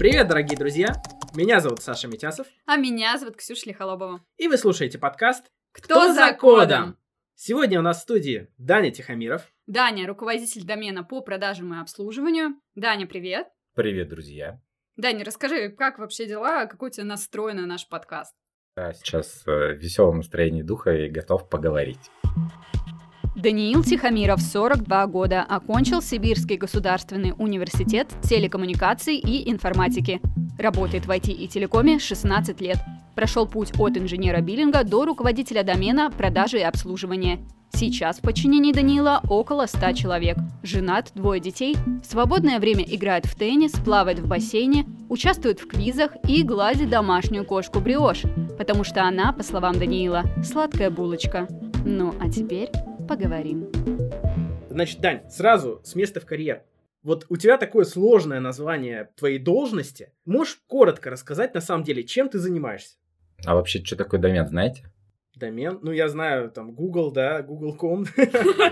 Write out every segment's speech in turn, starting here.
Привет, дорогие друзья! Меня зовут Саша Митясов. А меня зовут Ксюша Лихолобова. И вы слушаете подкаст «Кто, за кодом?». Сегодня у нас в студии Даня Тихомиров. Даня, руководитель домена по продажам и обслуживанию. Даня, привет. Привет, друзья. Даня, расскажи, как вообще дела, какой у тебя настрой на наш подкаст? Я сейчас в веселом настроении духа и готов поговорить. Даниил Тихомиров, 42 года, окончил Сибирский государственный университет телекоммуникаций и информатики. Работает в IT и телекоме 16 лет. Прошел путь от инженера биллинга до руководителя домена продажи и обслуживания. Сейчас в подчинении Даниила около 100 человек. Женат, двое детей. В свободное время играет в теннис, плавает в бассейне, участвует в квизах и гладит домашнюю кошку Бриош, потому что она, по словам Даниила, сладкая булочка. Ну а теперь поговорим. Значит, Дань, сразу с места в карьер. Вот у тебя такое сложное название твоей должности. Можешь коротко рассказать, на самом деле, чем ты занимаешься? А вообще, что такое домен, знаете? Домен? Ну, я знаю, там, Google, да, Google.com.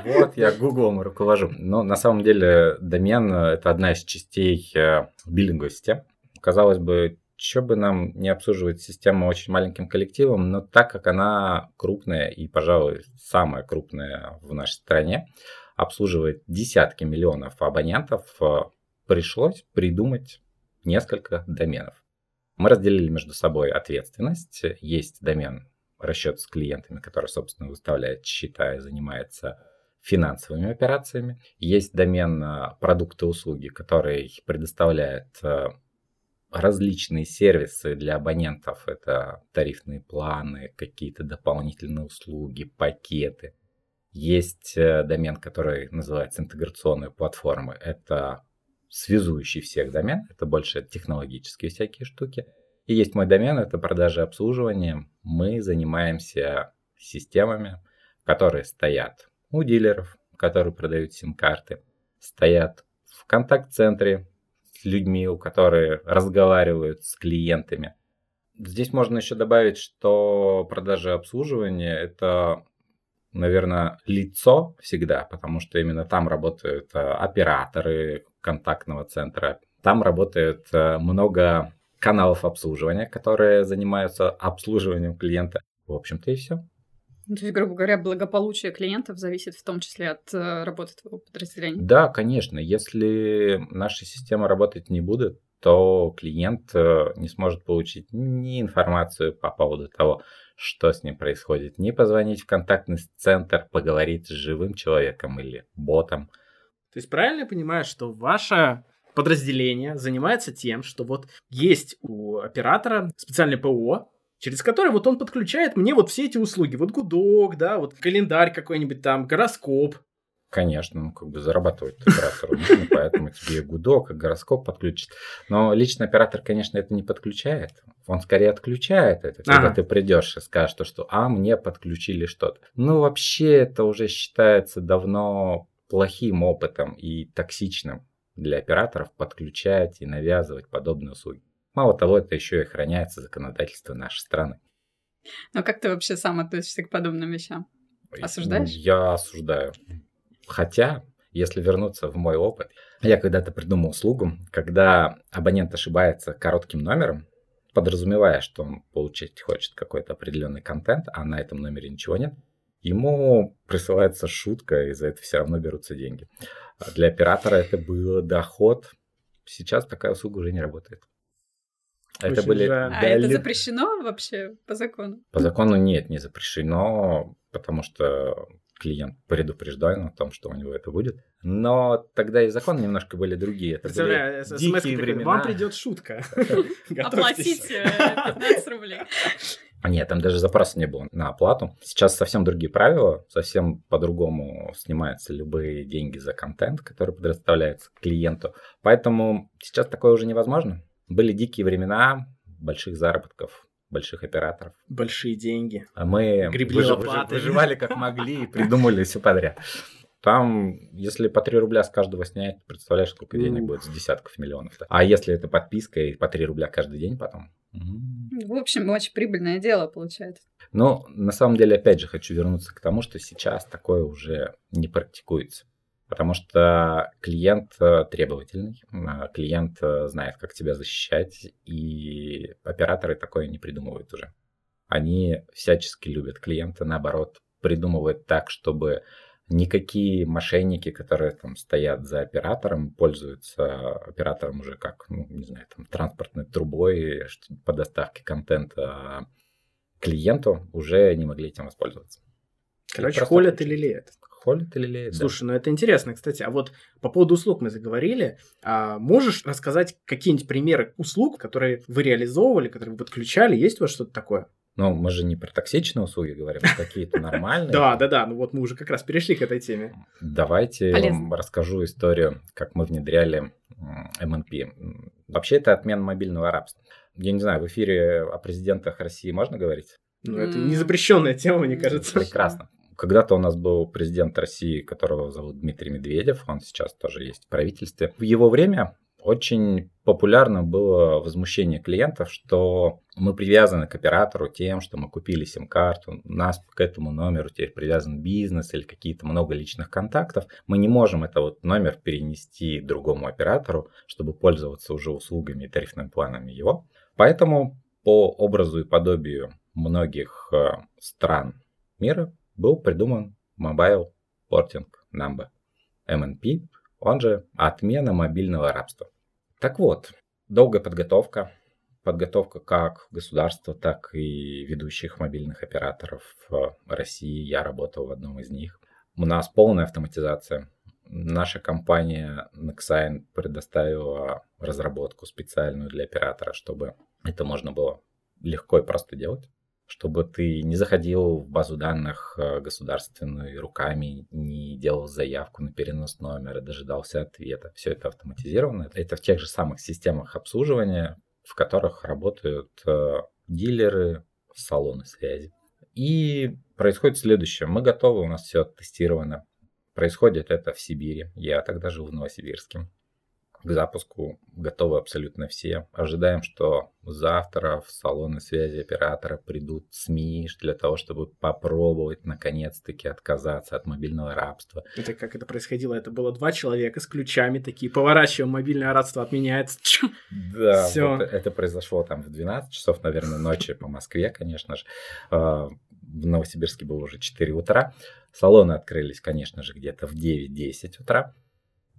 Вот, я Google руковожу. Но на самом деле домен – это одна из частей э, биллинговой системы. Казалось бы, что бы нам не обслуживать систему очень маленьким коллективом, но так как она крупная и, пожалуй, самая крупная в нашей стране, обслуживает десятки миллионов абонентов, э, пришлось придумать несколько доменов. Мы разделили между собой ответственность. Есть домен расчет с клиентами, который, собственно, выставляет счета и занимается финансовыми операциями. Есть домен э, продукты и услуги, который предоставляет э, различные сервисы для абонентов. Это тарифные планы, какие-то дополнительные услуги, пакеты. Есть э, домен, который называется интеграционные платформы. Это связующий всех домен. Это больше технологические всякие штуки. И есть мой домен, это продажи и обслуживание. Мы занимаемся системами, которые стоят у дилеров, которые продают сим-карты, стоят в контакт-центре людьми, у которые разговаривают с клиентами. Здесь можно еще добавить, что продажи и обслуживание – это, наверное, лицо всегда, потому что именно там работают э, операторы контактного центра, там работает э, много каналов обслуживания, которые занимаются обслуживанием клиента. В общем-то и все. Ну, то есть, грубо говоря, благополучие клиентов зависит в том числе от э, работы твоего подразделения. Да, конечно. Если наша система работать не будет, то клиент э, не сможет получить ни информацию по поводу того, что с ним происходит, ни позвонить в контактный центр, поговорить с живым человеком или ботом. То есть правильно я понимаю, что ваша подразделение занимается тем, что вот есть у оператора специальное ПО, через который вот он подключает мне вот все эти услуги. Вот гудок, да, вот календарь какой-нибудь там, гороскоп. Конечно, ну как бы зарабатывать оператору нужно, поэтому тебе гудок гороскоп подключит. Но личный оператор, конечно, это не подключает. Он скорее отключает это, когда ага. ты придешь и скажешь, то, что «а, мне подключили что-то». Ну, вообще, это уже считается давно плохим опытом и токсичным для операторов подключать и навязывать подобные услуги. Мало того, это еще и охраняется законодательство нашей страны. Ну как ты вообще сам относишься к подобным вещам? Осуждаешь? Я осуждаю. Хотя, если вернуться в мой опыт, я когда-то придумал услугу, когда абонент ошибается коротким номером, подразумевая, что он получить хочет какой-то определенный контент, а на этом номере ничего нет, ему присылается шутка, и за это все равно берутся деньги. А для оператора это был доход. Сейчас такая услуга уже не работает. Это были... А да, это запрещено вообще по закону? По закону нет, не запрещено, потому что клиент предупрежден о том, что у него это будет. Но тогда и законы немножко были другие. Это были дикие времена. Вам придет шутка. Оплатите 15 рублей. А нет, там даже запроса не было на оплату. Сейчас совсем другие правила, совсем по-другому снимаются любые деньги за контент, который предоставляется клиенту. Поэтому сейчас такое уже невозможно. Были дикие времена больших заработков, больших операторов. Большие деньги. А мы Гребли выж... выживали как могли и придумали все подряд. Там, если по 3 рубля с каждого снять, представляешь, сколько денег будет с десятков миллионов. А если это подписка и по 3 рубля каждый день потом? В общем, очень прибыльное дело получается. Но на самом деле, опять же, хочу вернуться к тому, что сейчас такое уже не практикуется. Потому что клиент э, требовательный, а клиент э, знает, как тебя защищать, и операторы такое не придумывают уже. Они всячески любят клиента, наоборот, придумывают так, чтобы никакие мошенники, которые там стоят за оператором, пользуются оператором уже как, ну, не знаю, там, транспортной трубой по доставке контента клиенту, уже не могли этим воспользоваться. Короче, холят или лелеют. Холят или лелеют, Слушай, да. ну это интересно, кстати. А вот по поводу услуг мы заговорили. А можешь рассказать какие-нибудь примеры услуг, которые вы реализовывали, которые вы подключали? Есть у вас что-то такое? Ну, мы же не про токсичные услуги говорим, а какие-то нормальные. Да, да, да. Ну вот мы уже как раз перешли к этой теме. Давайте я вам расскажу историю, как мы внедряли МНП. Вообще это отмена мобильного рабства. Я не знаю, в эфире о президентах России можно говорить? Ну, это не запрещенная тема, мне кажется. Прекрасно. Когда-то у нас был президент России, которого зовут Дмитрий Медведев, он сейчас тоже есть в правительстве. В его время очень популярно было возмущение клиентов, что мы привязаны к оператору тем, что мы купили сим-карту, у нас к этому номеру теперь привязан бизнес или какие-то много личных контактов. Мы не можем этот вот номер перенести другому оператору, чтобы пользоваться уже услугами и тарифными планами его. Поэтому по образу и подобию многих э, стран мира был придуман Mobile Porting Number, MNP, он же отмена мобильного рабства. Так вот, долгая подготовка, подготовка как государства, так и ведущих мобильных операторов России. Я работал в одном из них. У нас полная автоматизация. Наша компания Nexign предоставила разработку специальную для оператора, чтобы это можно было легко и просто делать чтобы ты не заходил в базу данных э, государственную руками, не делал заявку на перенос номера, дожидался ответа. Все это автоматизировано. Это в тех же самых системах обслуживания, в которых работают э, дилеры, салоны связи. И происходит следующее. Мы готовы, у нас все тестировано. Происходит это в Сибири. Я тогда жил в Новосибирске к запуску готовы абсолютно все. Ожидаем, что завтра в салоны связи оператора придут СМИ для того, чтобы попробовать наконец-таки отказаться от мобильного рабства. Это как это происходило? Это было два человека с ключами такие, поворачиваем, мобильное рабство отменяется. Да, Все. Вот это произошло там в 12 часов, наверное, ночи по Москве, конечно же. А, в Новосибирске было уже 4 утра. Салоны открылись, конечно же, где-то в 9-10 утра.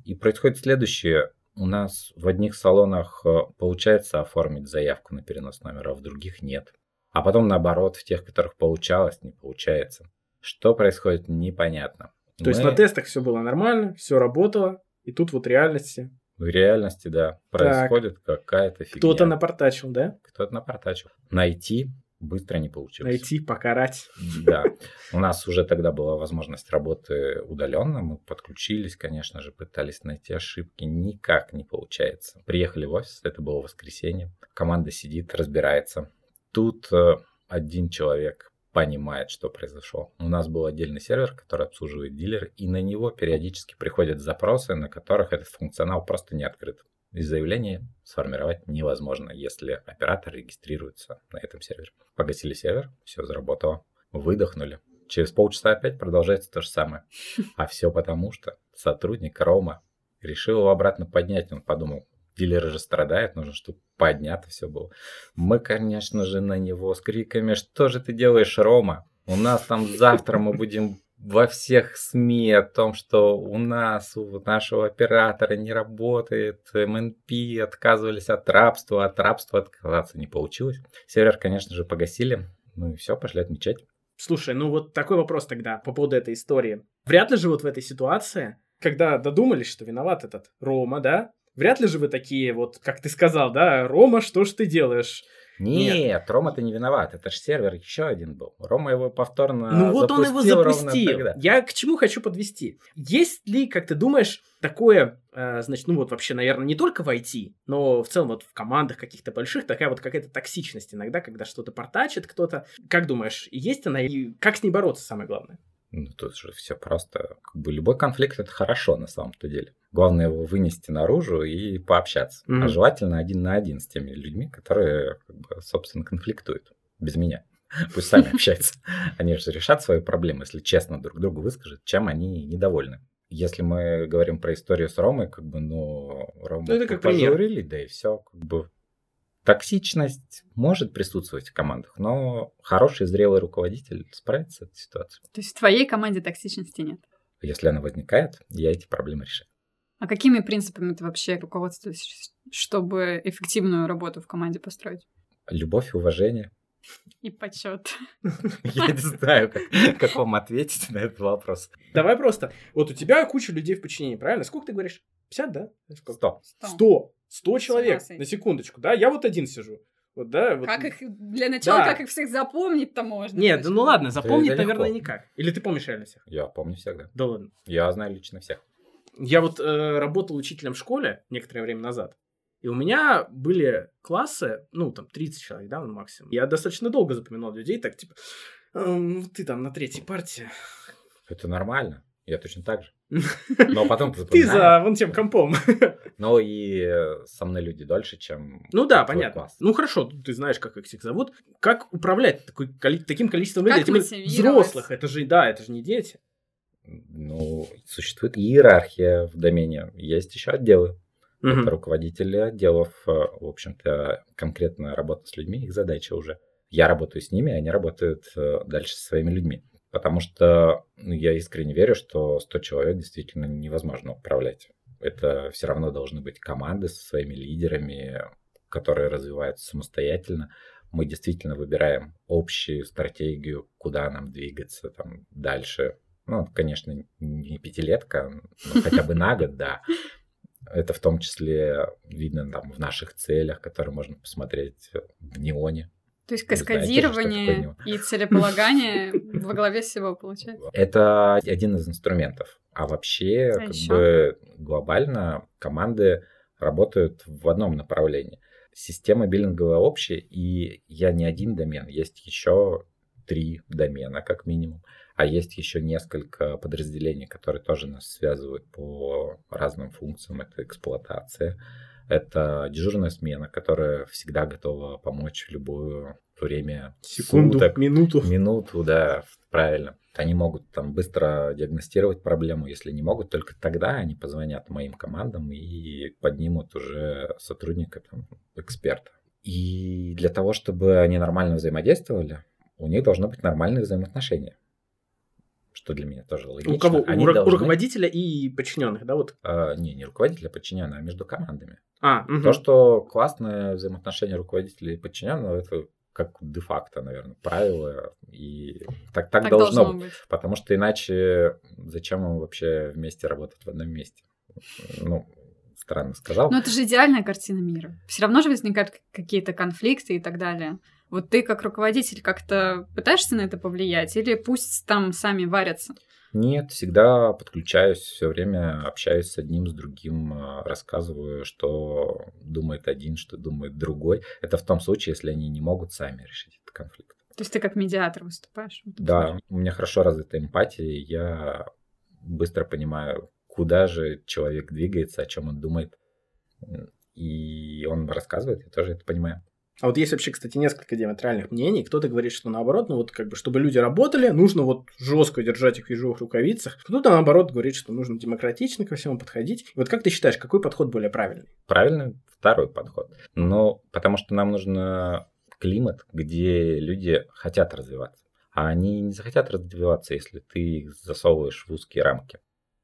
И происходит следующее у нас в одних салонах э, получается оформить заявку на перенос номера, а в других нет. А потом наоборот, в тех, которых получалось, не получается. Что происходит, непонятно. То Мы... есть на тестах все было нормально, все работало, и тут вот реальности. В реальности, да, происходит какая-то фигня. Кто-то напортачил, да? Кто-то напортачил. Найти быстро не получилось. Найти, покарать. Да. У нас уже тогда была возможность работы удаленно. Мы подключились, конечно же, пытались найти ошибки. Никак не получается. Приехали в офис, это было воскресенье. Команда сидит, разбирается. Тут э, один человек понимает, что произошло. У нас был отдельный сервер, который обслуживает дилер, и на него периодически приходят запросы, на которых этот функционал просто не открыт. И заявление сформировать невозможно, если оператор регистрируется на этом сервере. Погасили сервер, все заработало, выдохнули. Через полчаса опять продолжается то же самое. А все потому, что сотрудник Рома решил его обратно поднять. Он подумал, дилеры же страдают, нужно, чтобы поднято все было. Мы, конечно же, на него с криками, что же ты делаешь, Рома? У нас там завтра мы будем во всех СМИ о том, что у нас, у нашего оператора не работает, МНП отказывались от рабства, от рабства отказаться не получилось. Сервер, конечно же, погасили, ну и все, пошли отмечать. Слушай, ну вот такой вопрос тогда по поводу этой истории. Вряд ли же вот в этой ситуации, когда додумались, что виноват этот Рома, да, вряд ли же вы такие вот, как ты сказал, да, Рома, что ж ты делаешь? Нет, Нет. Рома-то не виноват. Это же сервер еще один был. Рома его повторно Ну вот он его запустил. Я к чему хочу подвести. Есть ли, как ты думаешь, такое, э, значит, ну вот вообще, наверное, не только в IT, но в целом вот в командах каких-то больших, такая вот какая-то токсичность иногда, когда что-то портачит кто-то. Как думаешь, есть она и как с ней бороться, самое главное? Ну, тут же все просто. Как бы любой конфликт это хорошо на самом-то деле. Главное его вынести наружу и пообщаться. Mm-hmm. А желательно один на один с теми людьми, которые, как бы, собственно, конфликтуют. Без меня. Пусть сами общаются. Они же решат свои проблемы, если честно друг другу выскажут, чем они недовольны. Если мы говорим про историю с Ромой, как бы, ну, Рому Ну, это как пожурили, да и все, как бы. Токсичность может присутствовать в командах, но хороший зрелый руководитель справится с этой ситуацией. То есть в твоей команде токсичности нет. Если она возникает, я эти проблемы решаю. А какими принципами ты вообще руководствуешься, чтобы эффективную работу в команде построить? Любовь и уважение. И почет. Я не знаю, как, как вам ответить на этот вопрос. Давай просто. Вот у тебя куча людей в подчинении, правильно? Сколько ты говоришь? 50, да? Сколько? Сто. Сто человек. сойти. На секундочку, да? Я вот один сижу. Вот, да? Вот. Как их для начала, Да. как их всех запомнить-то можно? Нет, да ну ладно, запомнить, легко. наверное, никак. Или ты помнишь реально всех? Я помню всегда. Да ладно. Я знаю лично всех. Я вот э, работал учителем в школе некоторое время назад. И у меня были классы, ну, там, 30 человек, да, максимум. Я достаточно долго запоминал людей, так, типа, «Эм, ты там на третьей партии. Это нормально. Я точно так же. Но потом ты Ты за вон тем компом. Но и со мной люди дольше, чем Ну да, понятно. класс. Ну хорошо, ты знаешь, как их всех зовут. Как управлять такой, таким количеством людей? Как мотивировать? взрослых, это же, да, это же не дети. Ну, существует иерархия в домене. Есть еще отделы. Это руководители отделов, э, в общем-то, конкретно работа с людьми, их задача уже. Я работаю с ними, они работают э, дальше со своими людьми. Потому что ну, я искренне верю, что 100 человек действительно невозможно управлять. Это все равно должны быть команды со своими лидерами, которые развиваются самостоятельно. Мы действительно выбираем общую стратегию, куда нам двигаться там, дальше. Ну, конечно, не пятилетка, но хотя бы на год, да. Это в том числе видно там в наших целях, которые можно посмотреть в Неоне. То есть каскадирование и целеполагание во главе всего получается. Это один из инструментов. А вообще, А как бы глобально команды работают в одном направлении. Система биллинговая общая, и я не один домен, есть еще три домена, как минимум. А есть еще несколько подразделений, которые тоже нас связывают по разным функциям. Это эксплуатация, это дежурная смена, которая всегда готова помочь в любое время Секунду, суток, минуту. Минуту, да, правильно. Они могут там быстро диагностировать проблему. Если не могут, только тогда они позвонят моим командам и поднимут уже сотрудника, там, эксперта. И для того, чтобы они нормально взаимодействовали, у них должно быть нормальные взаимоотношения. Что для меня тоже логично. У кого? Они у, ру- у должны- руководителя и подчиненных, да, вот. а, не, не руководителя, подчиненного, а между командами. А, мгм. То, что классное взаимоотношение руководителя и подчиненного, это как де-факто, наверное, правило. И так, так, Так должно, должно быть. быть. Потому что иначе зачем им вообще вместе работать в одном месте? Ну, странно сказал. Но это же идеальная картина мира. Все равно же возникают какие-то конфликты и так далее. Вот ты как руководитель как-то пытаешься на это повлиять или пусть там сами варятся? Нет, всегда подключаюсь, все время общаюсь с одним, с другим, э, рассказываю, что думает один, что думает другой. Это в том случае, если они не могут сами решить этот конфликт. То есть ты как медиатор выступаешь? Да, у меня хорошо развита эмпатия, я быстро понимаю, куда же человек двигается, о чем он думает. И он рассказывает, я тоже это понимаю. А вот есть вообще, кстати, несколько диаметральных мнений. Кто-то говорит, что наоборот, ну вот как бы, чтобы люди работали, нужно вот жестко держать их в ежовых рукавицах. Кто-то наоборот говорит, что нужно демократично ко всему подходить. Вот как ты считаешь, какой подход более правильный? Правильно, второй подход. Но потому что нам нужен климат, где люди хотят развиваться. А они не захотят развиваться, если ты их засовываешь в узкие рамки.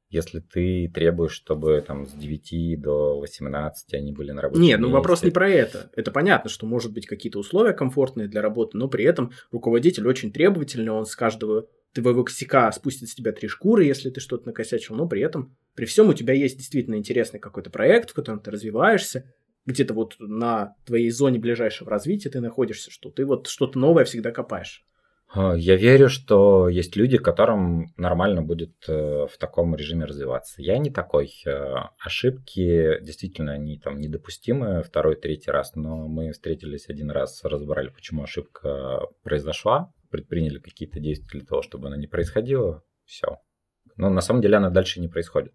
Если ты требуешь, чтобы там с 9 до 18 они были на работе. Нет, ну вопрос не про это. Это понятно, что может быть какие-то условия комфортные для работы, но при этом руководитель очень требовательный, он с каждого твоего косяка спустит с тебя три шкуры, если ты что-то накосячил, но при этом, при всем у тебя есть действительно интересный какой-то проект, в котором ты развиваешься, где-то вот на твоей зоне ближайшего развития ты находишься, что ты вот что-то новое всегда копаешь. А, Я верю, что есть люди, которым нормально будет э, в таком режиме развиваться. Я не такой. Э, Ошибки действительно они там недопустимы второй, третий раз, но мы встретились один раз, разобрали, почему ошибка произошла, предприняли какие-то действия для того, чтобы она не происходила. Все. Но на самом деле она дальше не происходит.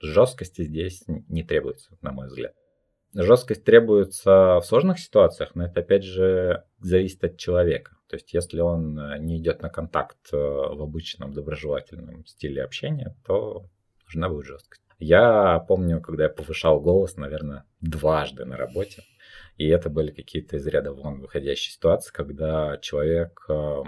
Жесткости здесь не требуется, на мой взгляд. Жесткость требуется в сложных ситуациях, но это опять же зависит от человека. То есть, если он э, не идет на контакт э, в обычном доброжелательном стиле общения, то нужна будет жесткость. Я помню, когда я повышал голос, наверное, дважды на работе. И это были какие-то из ряда вон выходящие ситуации, когда человек э,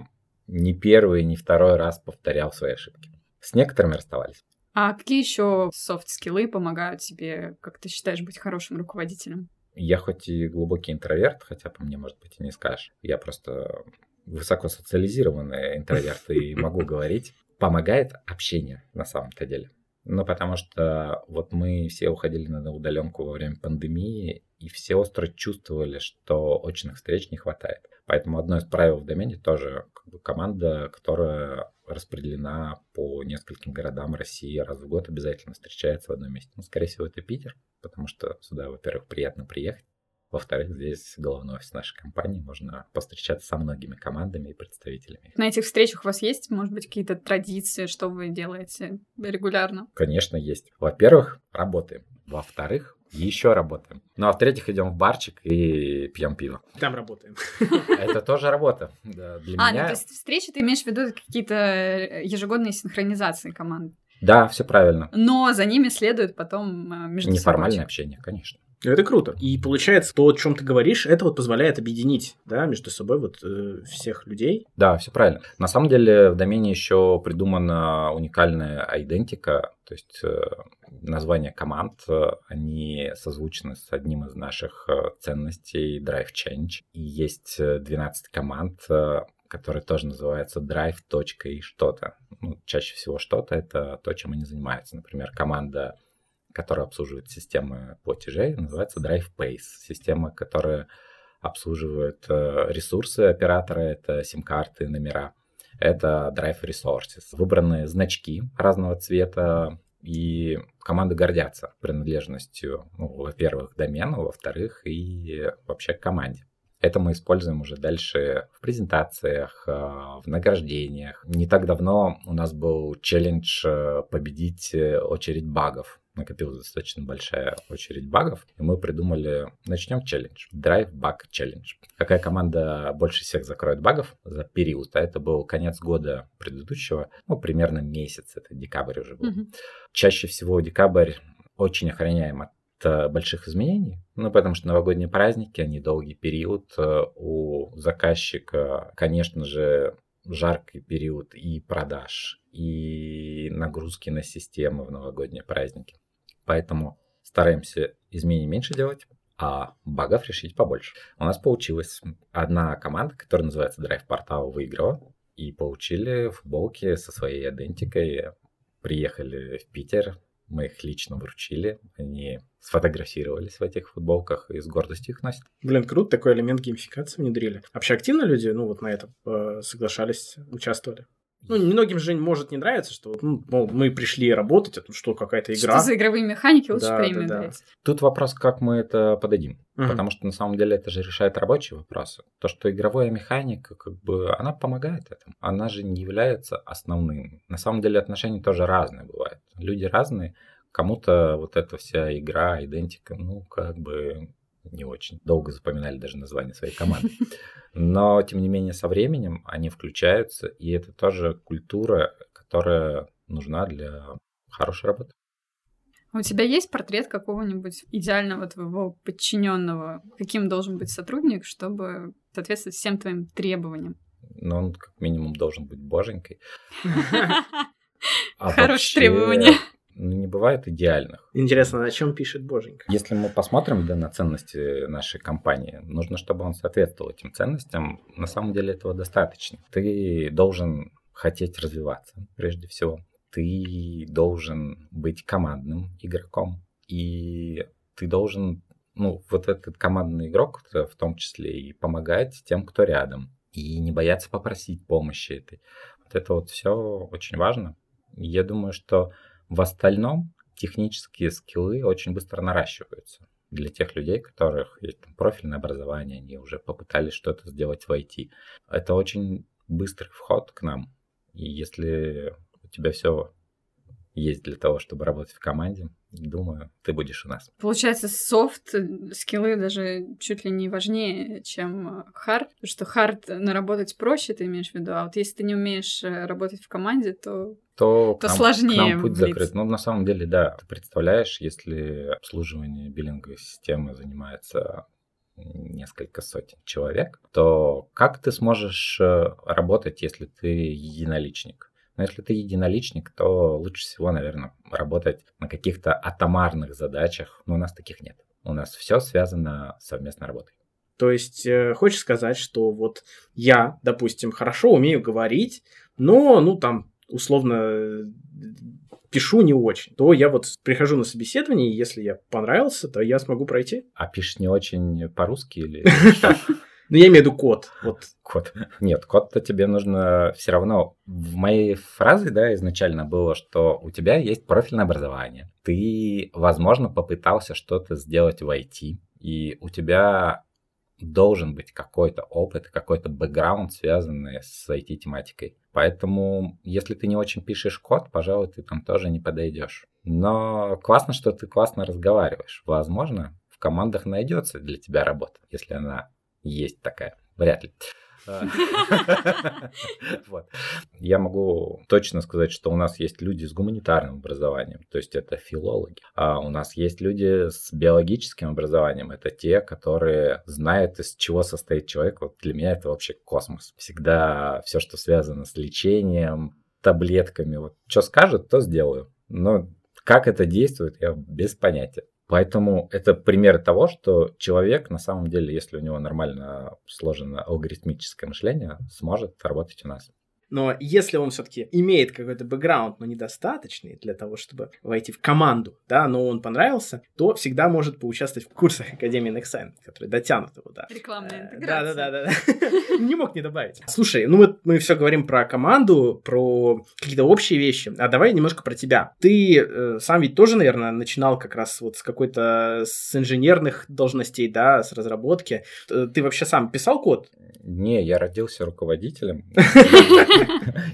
не первый, не второй раз повторял свои ошибки. С некоторыми расставались. А какие еще софт-скиллы помогают тебе, как ты считаешь, быть хорошим руководителем? Я хоть и глубокий интроверт, хотя по мне, может быть, и не скажешь. Я просто высоко социализированный интроверт и могу говорить. Помогает общение на самом-то деле. Ну, потому что вот мы все уходили на удаленку во время пандемии, и все остро чувствовали, что очных встреч не хватает. Поэтому одно из правил в домене тоже как бы, команда, которая распределена по нескольким городам России раз в год обязательно встречается в одном месте. Ну, скорее всего, это Питер, потому что сюда, во-первых, приятно приехать. Во-вторых, здесь головной офис нашей компании, можно повстречаться со многими командами и представителями. На этих встречах у вас есть, может быть, какие-то традиции, что вы делаете регулярно? Конечно, есть. Во-первых, работаем. Во-вторых, еще работаем. Ну а в-третьих, идем в барчик и пьем пиво. Там работаем. Это тоже работа. Да, для а, меня... ну то есть встречи ты имеешь в виду какие-то э, ежегодные синхронизации команд? Да, все правильно. Но за ними следует потом э, между Неформальное общение, конечно. Это круто. И получается, то, о чем ты говоришь, это вот позволяет объединить, да, между собой вот э, всех людей. Да, все правильно. На самом деле в домене еще придумана уникальная идентика, то есть э, названия команд, э, они созвучны с одним из наших э, ценностей Drive Change. И есть 12 команд, которые тоже называются Drive. и что-то. Ну, чаще всего что-то это то, чем они занимаются. Например, команда которая обслуживает системы платежей, называется Drive Pace. Система, которая обслуживает э, ресурсы оператора, это сим-карты, номера. Это Drive Resources. Выбраны значки разного цвета, и команды гордятся принадлежностью, ну, во-первых, домену, во-вторых, и вообще к команде. Это мы используем уже дальше в презентациях, э, в награждениях. Не так давно у нас был челлендж э, победить очередь багов накопилась достаточно большая очередь багов, и мы придумали, начнем челлендж, Drive Bug Challenge. Какая команда больше всех закроет багов за период, а это был конец года предыдущего, ну, примерно месяц, это декабрь уже был. Mm-hmm. Чаще всего декабрь очень охраняем от э, больших изменений, ну, потому что новогодние праздники, они долгий период, э, у заказчика, конечно же, жаркий период и продаж, и нагрузки на системы в новогодние праздники. Поэтому стараемся изменений меньше делать, а багов решить побольше. У нас получилось. Одна команда, которая называется Drive Portal, выиграла. И получили футболки со своей идентикой. Приехали в Питер, мы их лично вручили. Они сфотографировались в этих футболках и с гордостью их носят. Блин, круто, такой элемент геймификации внедрили. Вообще активно люди, ну вот на это э, соглашались, участвовали? Ну, многим же может не нравиться, что ну, мол, мы пришли работать, а тут что, какая-то игра. Что за игровые механики, лучше да, премию да, да. Тут вопрос, как мы это подадим. Угу. Потому что на самом деле это же решает рабочие вопросы. То, что игровая механика, как бы, она помогает этому. Она же не является основным. На самом деле отношения тоже разные бывают. Люди разные. Кому-то вот эта вся игра, идентика, ну, как бы не очень долго запоминали даже название своей команды. Но, тем не менее, со временем они включаются, и это тоже культура, которая нужна для хорошей работы. А у тебя есть портрет какого-нибудь идеального твоего подчиненного? Каким должен быть сотрудник, чтобы соответствовать всем твоим требованиям? Ну, он как минимум должен быть боженькой. А Хорошее требование не бывает идеальных. Интересно, на чем пишет Боженька? Если мы посмотрим да, на ценности нашей компании, нужно, чтобы он соответствовал этим ценностям. На самом деле этого достаточно. Ты должен хотеть развиваться, прежде всего. Ты должен быть командным игроком. И ты должен, ну, вот этот командный игрок, в том числе и помогать тем, кто рядом. И не бояться попросить помощи этой. Вот это вот все очень важно. Я думаю, что в остальном технические скиллы очень быстро наращиваются для тех людей, у которых есть там, профильное образование, они уже попытались что-то сделать в IT. Это очень быстрый вход к нам. И если у тебя все есть для того, чтобы работать в команде, думаю, ты будешь у нас. Получается, софт скиллы даже чуть ли не важнее, чем хард, потому что хард наработать проще, ты имеешь в виду, а вот если ты не умеешь э, работать в команде, то то, то к нам, сложнее к нам путь закрыт. Ну, на самом деле, да. Ты представляешь, если обслуживание биллинговой системы занимается несколько сотен человек, то как ты сможешь э, работать, если ты единоличник? Но если ты единоличник, то лучше всего, наверное, работать на каких-то атомарных задачах. Но у нас таких нет. У нас все связано с совместной работой. То есть, э, хочешь сказать, что вот я, допустим, хорошо умею говорить, но, ну, там, условно, пишу не очень, то я вот прихожу на собеседование, и если я понравился, то я смогу пройти. А пишешь не очень по-русски или Ну, я имею в виду код. Вот. код? Нет, код-то тебе нужно все равно. В моей фразе, да, изначально было, что у тебя есть профильное образование. Ты, возможно, попытался что-то сделать в IT, и у тебя должен быть какой-то опыт, какой-то бэкграунд, связанный с IT-тематикой. Поэтому, если ты не очень пишешь код, пожалуй, ты там тоже не подойдешь. Но классно, что ты классно разговариваешь. Возможно, в командах найдется для тебя работа, если она есть такая. Вряд ли. Вот. Я могу точно сказать, что у нас есть люди с гуманитарным образованием, то есть это филологи. А у нас есть люди с биологическим образованием, это те, которые знают, из чего состоит человек. Вот для меня это вообще космос. Всегда все, что связано с лечением, таблетками, вот что скажут, то сделаю. Но как это действует, я без понятия. Поэтому это пример того, что человек, на самом деле, если у него нормально сложено алгоритмическое мышление, сможет работать у нас. Но если он все-таки имеет какой-то бэкграунд, но недостаточный для того, чтобы войти в команду, да, но он понравился, то всегда может поучаствовать в курсах Академии Nexen, которые дотянут его, да. Рекламная Э, интеграция. Да, да, да, да. Не мог не добавить. Слушай, ну мы, мы все говорим про команду, про какие-то общие вещи. А давай немножко про тебя. Ты э, сам ведь тоже, наверное, начинал как раз вот с какой-то с инженерных должностей, да, с разработки. Э, Ты вообще сам писал код? Не, я родился руководителем.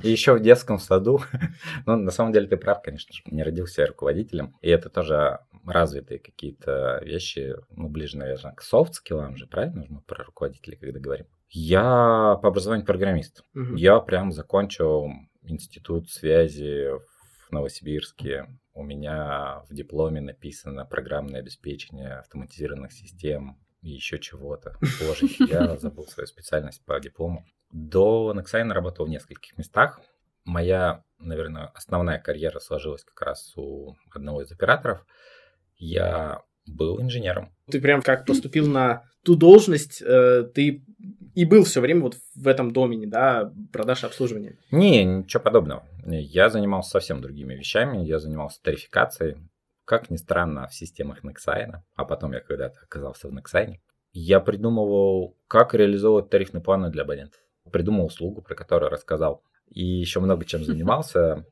И еще в детском саду. Ну, на самом деле, ты прав, конечно же. Не родился руководителем. И это тоже развитые какие-то вещи, ну, ближе, наверное, к софт-скиллам же, правильно? Мы про руководителей, когда говорим. Я по образованию программист. Я прям закончил институт связи в Новосибирске. У меня в дипломе написано программное обеспечение автоматизированных систем и еще чего-то. Боже, я забыл свою специальность по диплому. До Nexign работал в нескольких местах. Моя, наверное, основная карьера сложилась как раз у одного из операторов. Я был инженером. Ты прям как поступил на ту должность, э, ты и был все время вот в этом домене, да, продаж и обслуживания. Не, ничего подобного. Я занимался совсем другими вещами. Я занимался тарификацией. Как ни странно, в системах Nexign, а потом я когда-то оказался в Nexign, я придумывал, как реализовывать тарифные планы для абонентов. Придумал услугу, про которую рассказал. И еще много чем занимался,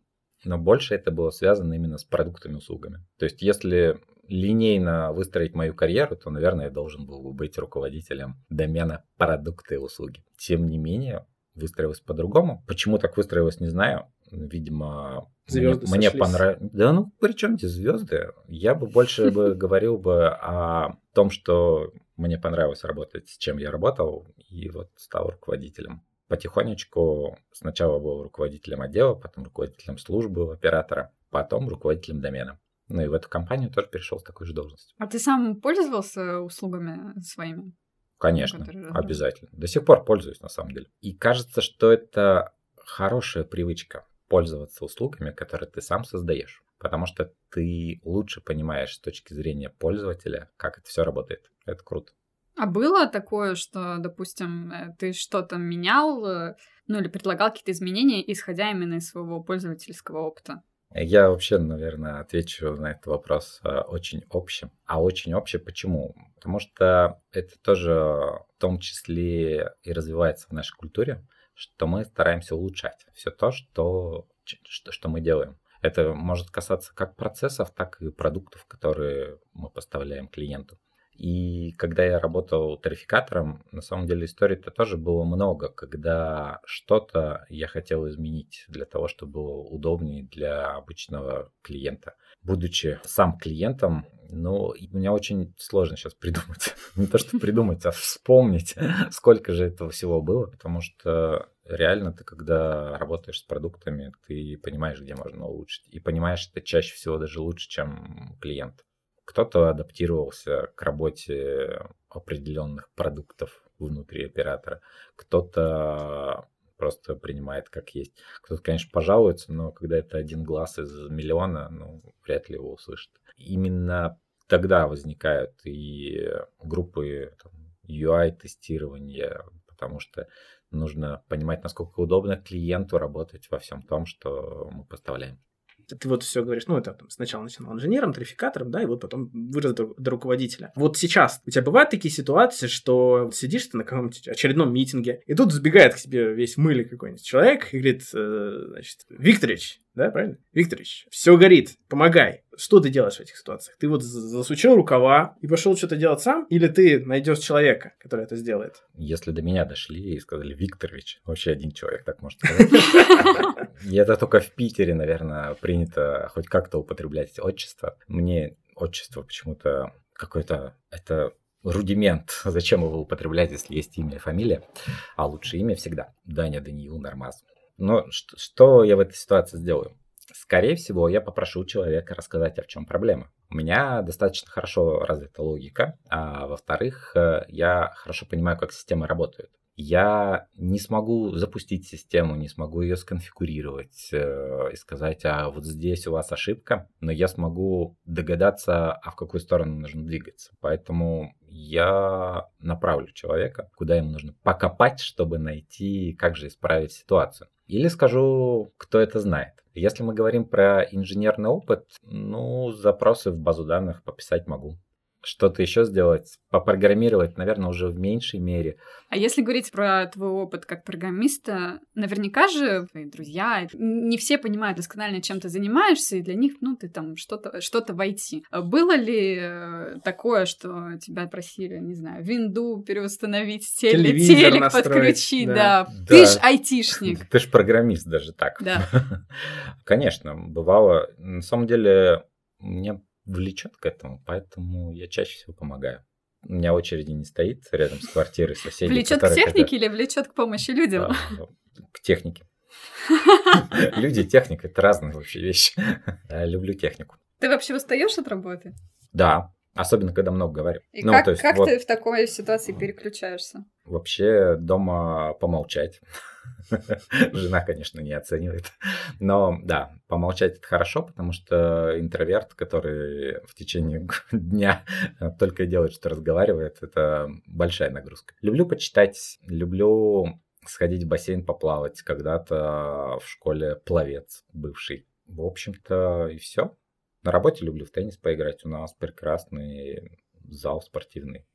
но больше это было связано именно с продуктами и услугами. То есть, если линейно выстроить мою карьеру, то, наверное, я должен был бы быть руководителем домена продукты и услуги. Тем не менее, выстроилось по-другому. Почему так выстроилось, не знаю. Видимо, Звезды мне, мне понравилось. Да ну, при чем здесь звезды? Я бы больше бы говорил бы о том, что мне понравилось работать, с чем я работал, и вот стал руководителем. Потихонечку сначала был руководителем отдела, потом руководителем службы оператора, потом руководителем домена. Ну и в эту компанию тоже перешел с такой же должностью. А ты сам пользовался услугами своими? Конечно, разработал. обязательно. До сих пор пользуюсь, на самом деле. И кажется, что это хорошая привычка пользоваться услугами, которые ты сам создаешь. Потому что ты лучше понимаешь с точки зрения пользователя, как это все работает. Это круто. А было такое, что, допустим, э, ты что-то менял, э, ну или предлагал какие-то изменения, исходя именно из своего пользовательского опыта? Я вообще, наверное, отвечу на этот вопрос э, очень общим. А очень общее почему? Потому что это тоже в том числе и развивается в нашей культуре, что мы стараемся улучшать все то, что, что, что мы делаем. Это может касаться как процессов, так и продуктов, которые мы поставляем клиенту. И когда я работал тарификатором, на самом деле историй-то тоже было много, когда что-то я хотел изменить для того, чтобы было удобнее для обычного клиента. Будучи сам клиентом, ну, мне очень сложно сейчас придумать. Не то, что придумать, а вспомнить, сколько же этого всего было, потому что реально ты, когда работаешь с продуктами, ты понимаешь, где можно улучшить. И понимаешь это чаще всего даже лучше, чем клиент. Кто-то адаптировался к работе определенных продуктов внутри оператора, кто-то просто принимает как есть. Кто-то, конечно, пожалуется, но когда это один глаз из миллиона, ну, вряд ли его услышит. Именно тогда возникают и группы UI-тестирования, потому что нужно понимать, насколько удобно клиенту работать во всем том, что мы поставляем ты вот все говоришь, ну, это там, сначала начинал инженером, тарификатором, да, и вот потом вырос до, до руководителя. Вот сейчас у тебя бывают такие ситуации, что сидишь ты на каком-нибудь очередном митинге, и тут сбегает к тебе весь мыль какой-нибудь человек и говорит, э, значит, Викторович, да, правильно? Викторович, все горит, помогай. Что ты делаешь в этих ситуациях? Ты вот засучил рукава и пошел что-то делать сам, или ты найдешь человека, который это сделает? Если до меня дошли и сказали Викторович, вообще один человек так может сказать. Это только в Питере, наверное, принято хоть как-то употреблять отчество. Мне отчество почему-то какой-то... Это рудимент. Зачем его употреблять, если есть имя и фамилия? А лучше имя всегда. Даня Даниил Нормаз. Но что, я в этой ситуации сделаю? Скорее всего, я попрошу человека рассказать, а в чем проблема. У меня достаточно хорошо развита логика, а во-вторых, э, я хорошо понимаю, как системы работают я не смогу запустить систему, не смогу ее сконфигурировать э, и сказать, а вот здесь у вас ошибка, но я смогу догадаться, а в какую сторону нужно двигаться. Поэтому я направлю человека, куда ему нужно покопать, чтобы найти, как же исправить ситуацию. Или скажу, кто это знает. Если мы говорим про инженерный опыт, ну, запросы в базу данных пописать могу что-то еще сделать, попрограммировать, наверное, уже в меньшей мере. А если говорить про твой опыт как программиста, наверняка же твои друзья, не все понимают досконально, чем ты занимаешься, и для них, ну, ты там что-то что в IT. Было ли э, такое, что тебя просили, не знаю, винду переустановить, теле, телек настроить, подключить, да. да. да. Ты ж айтишник. Ты ж программист даже так. Да. Конечно, бывало. На самом деле, мне влечет к этому, поэтому я чаще всего помогаю. У меня очереди не стоит рядом с квартирой соседей. Влечет к технике или влечет к помощи людям? К технике. Люди и техника это разные вообще вещи. Я люблю технику. Ты вообще устаешь от работы? Да, особенно когда много говорю. И ну, как, то есть, как вот, ты в такой ситуации переключаешься? Вообще дома помолчать. Жена, конечно, не оценивает. Но да, помолчать это хорошо, потому что интроверт, который в течение дня только делает, что разговаривает, это большая нагрузка. Люблю почитать, люблю сходить в бассейн поплавать. Когда-то в школе пловец бывший. В общем-то, и все. На работе люблю в теннис поиграть. У нас прекрасный зал спортивный.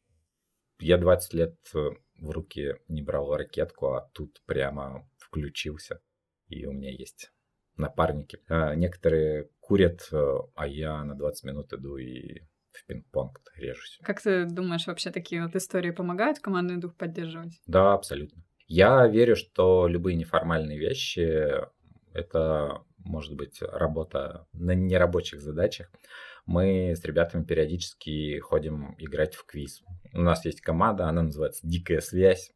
Я 20 лет в руки не брал ракетку, а тут прямо включился. И у меня есть напарники. А некоторые курят, э, а я на 20 минут иду и в пинг-понг режусь. Как ты думаешь, вообще такие вот истории помогают командный дух поддерживать? Да, абсолютно. Я верю, что любые неформальные вещи — это может быть работа на нерабочих задачах мы с ребятами периодически ходим играть в квиз. У нас есть команда, она называется «Дикая связь».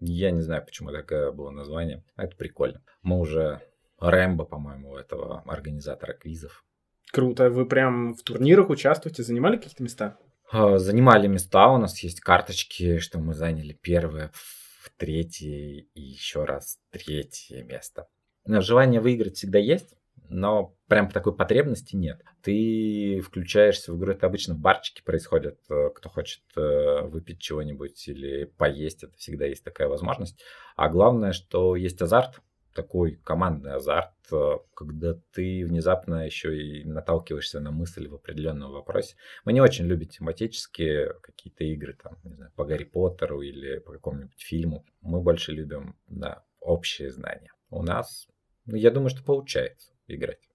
Я не знаю, почему такое было название. Это прикольно. Мы уже Рэмбо, по-моему, этого организатора квизов. Круто. Вы прям в турнирах участвуете? Занимали какие-то места? А, занимали места. У нас есть карточки, что мы заняли первое, третье и еще раз третье место. Желание выиграть всегда есть но прям такой потребности нет. Ты включаешься в игру, это обычно в барчике происходит, э, кто хочет э, выпить чего-нибудь или поесть, это всегда есть такая возможность. А главное, что есть азарт, такой командный азарт, э, когда ты внезапно еще и наталкиваешься на мысль в определенном вопросе. Мы не очень любим тематические какие-то игры, там, не знаю, по Гарри Поттеру или по какому-нибудь фильму. Мы больше любим, да, общие знания. У нас, ну, я думаю, что получается играть.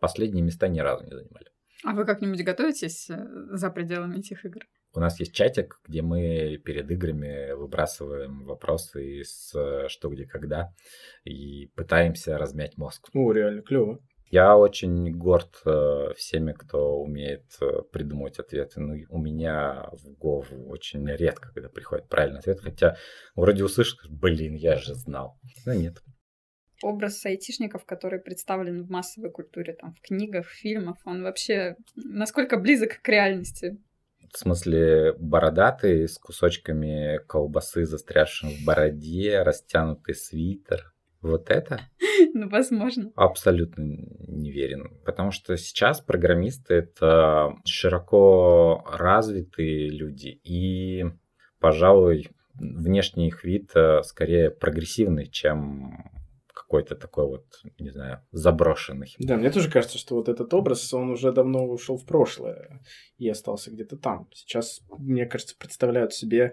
Последние места ни разу не занимали. А вы как-нибудь готовитесь э, за пределами этих игр? У нас есть чатик, где мы перед играми выбрасываем вопросы из э, что, где, когда и пытаемся размять мозг. О, реально клево. Я очень горд э, всеми, кто умеет э, придумывать ответы. Ну, у меня в голову очень редко, когда приходит правильный ответ, хотя вроде услышишь, блин, я же знал. Но нет. Образ айтишников, который представлен в массовой культуре, там, в книгах, в фильмах, он вообще насколько близок к реальности? В смысле, бородатый, с кусочками колбасы, застрявшим в бороде, растянутый свитер. Вот это? Ну, возможно. Абсолютно не верен. Потому что сейчас программисты — это широко развитые люди. И, пожалуй, внешний их вид э, скорее прогрессивный, чем какой-то такой вот, не знаю, заброшенный. Да, мне тоже кажется, что вот этот образ, он уже давно ушел в прошлое и остался где-то там. Сейчас, мне кажется, представляют себе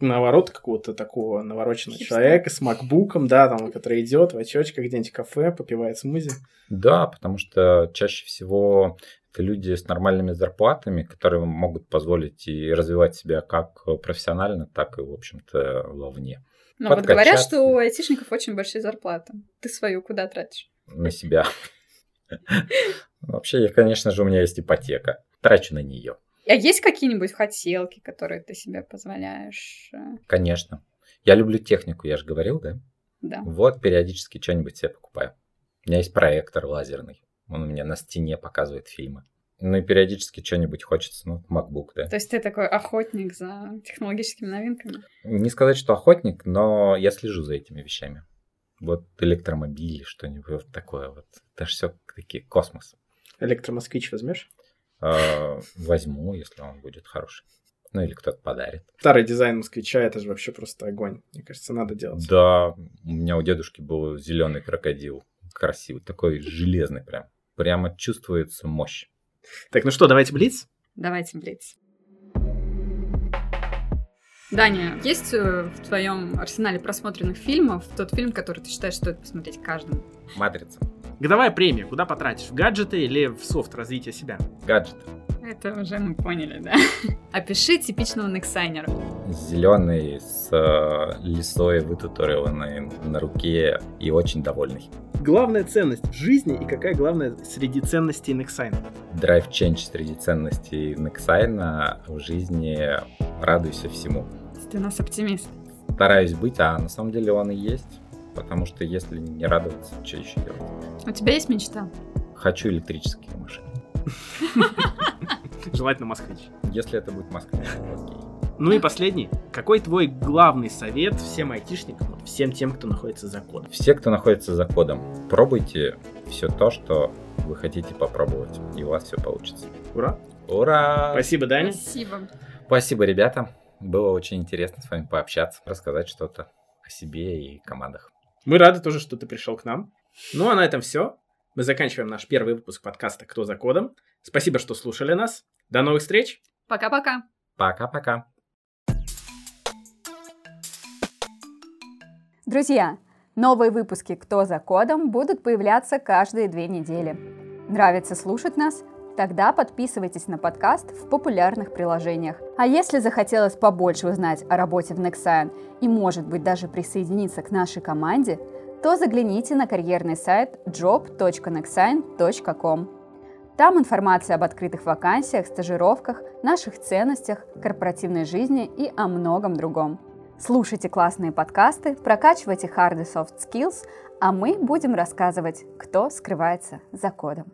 наоборот, какого-то такого навороченного Хипстер. человека с макбуком, да, там, который идет в очочках где-нибудь в кафе, попивает смузи. Да, потому что чаще всего это люди с нормальными зарплатами, которые могут позволить и развивать себя как профессионально, так и, в общем-то, вовне. Ну вот говорят, что у айтишников очень большие зарплаты. Ты свою куда тратишь? На себя. Вообще, конечно же, у меня есть ипотека. Трачу на нее. А есть какие-нибудь хотелки, которые ты себе позволяешь? Э? Конечно. Я люблю технику, я же говорил, да? Да. Вот периодически что-нибудь себе покупаю. У меня есть проектор лазерный. Он у меня на стене показывает фильмы. Ну и периодически что-нибудь хочется, ну, MacBook, да. То есть ты такой охотник за технологическими новинками? Не сказать, что охотник, но я слежу за этими вещами. Вот электромобили, что-нибудь вот такое вот. Это же все такие космос. Электромосквич возьмешь? Э, возьму, если он будет хороший. Ну или кто-то подарит. Старый дизайн москвича это же вообще просто огонь. Мне кажется, надо делать. Да, у меня у дедушки был зеленый крокодил. Красивый, такой железный прям. Прямо чувствуется мощь. Так, ну что, давайте блиц? Давайте блиц. Даня, есть э, в твоем арсенале просмотренных фильмов тот фильм, который ты считаешь, стоит посмотреть каждому? Матрица. Годовая премия. Куда потратишь? В гаджеты или в софт развития себя? Гаджеты. Это уже мы поняли, да? Опиши типичного нексайнера. Зеленый, с э, лисой вытатуированной на руке и очень довольный. Главная ценность в жизни и какая главная среди ценностей Nexine? Драйв change среди ценностей Nexine в жизни радуйся всему. Ты у нас оптимист. Стараюсь быть, а на самом деле он и есть. Потому что если не радоваться, что еще делать? У тебя есть мечта? Хочу электрические машины. Желательно москвич. Если это будет москвич, окей. Ну и последний. Какой твой главный совет всем айтишникам, всем тем, кто находится за кодом? Все, кто находится за кодом, пробуйте все то, что вы хотите попробовать, и у вас все получится. Ура! Ура! Спасибо, Даня. Спасибо. Спасибо, ребята. Было очень интересно с вами пообщаться, рассказать что-то о себе и командах. Мы рады тоже, что ты пришел к нам. Ну а на этом все. Мы заканчиваем наш первый выпуск подкаста «Кто за кодом». Спасибо, что слушали нас. До новых встреч. Пока-пока. Пока-пока. Друзья, новые выпуски «Кто за кодом» будут появляться каждые две недели. Нравится слушать нас? Тогда подписывайтесь на подкаст в популярных приложениях. А если захотелось побольше узнать о работе в Nexign и, может быть, даже присоединиться к нашей команде, то загляните на карьерный сайт job.nexign.com. Там информация об открытых вакансиях, стажировках, наших ценностях, корпоративной жизни и о многом другом. Слушайте классные подкасты, прокачивайте hard и soft skills, а мы будем рассказывать, кто скрывается за кодом.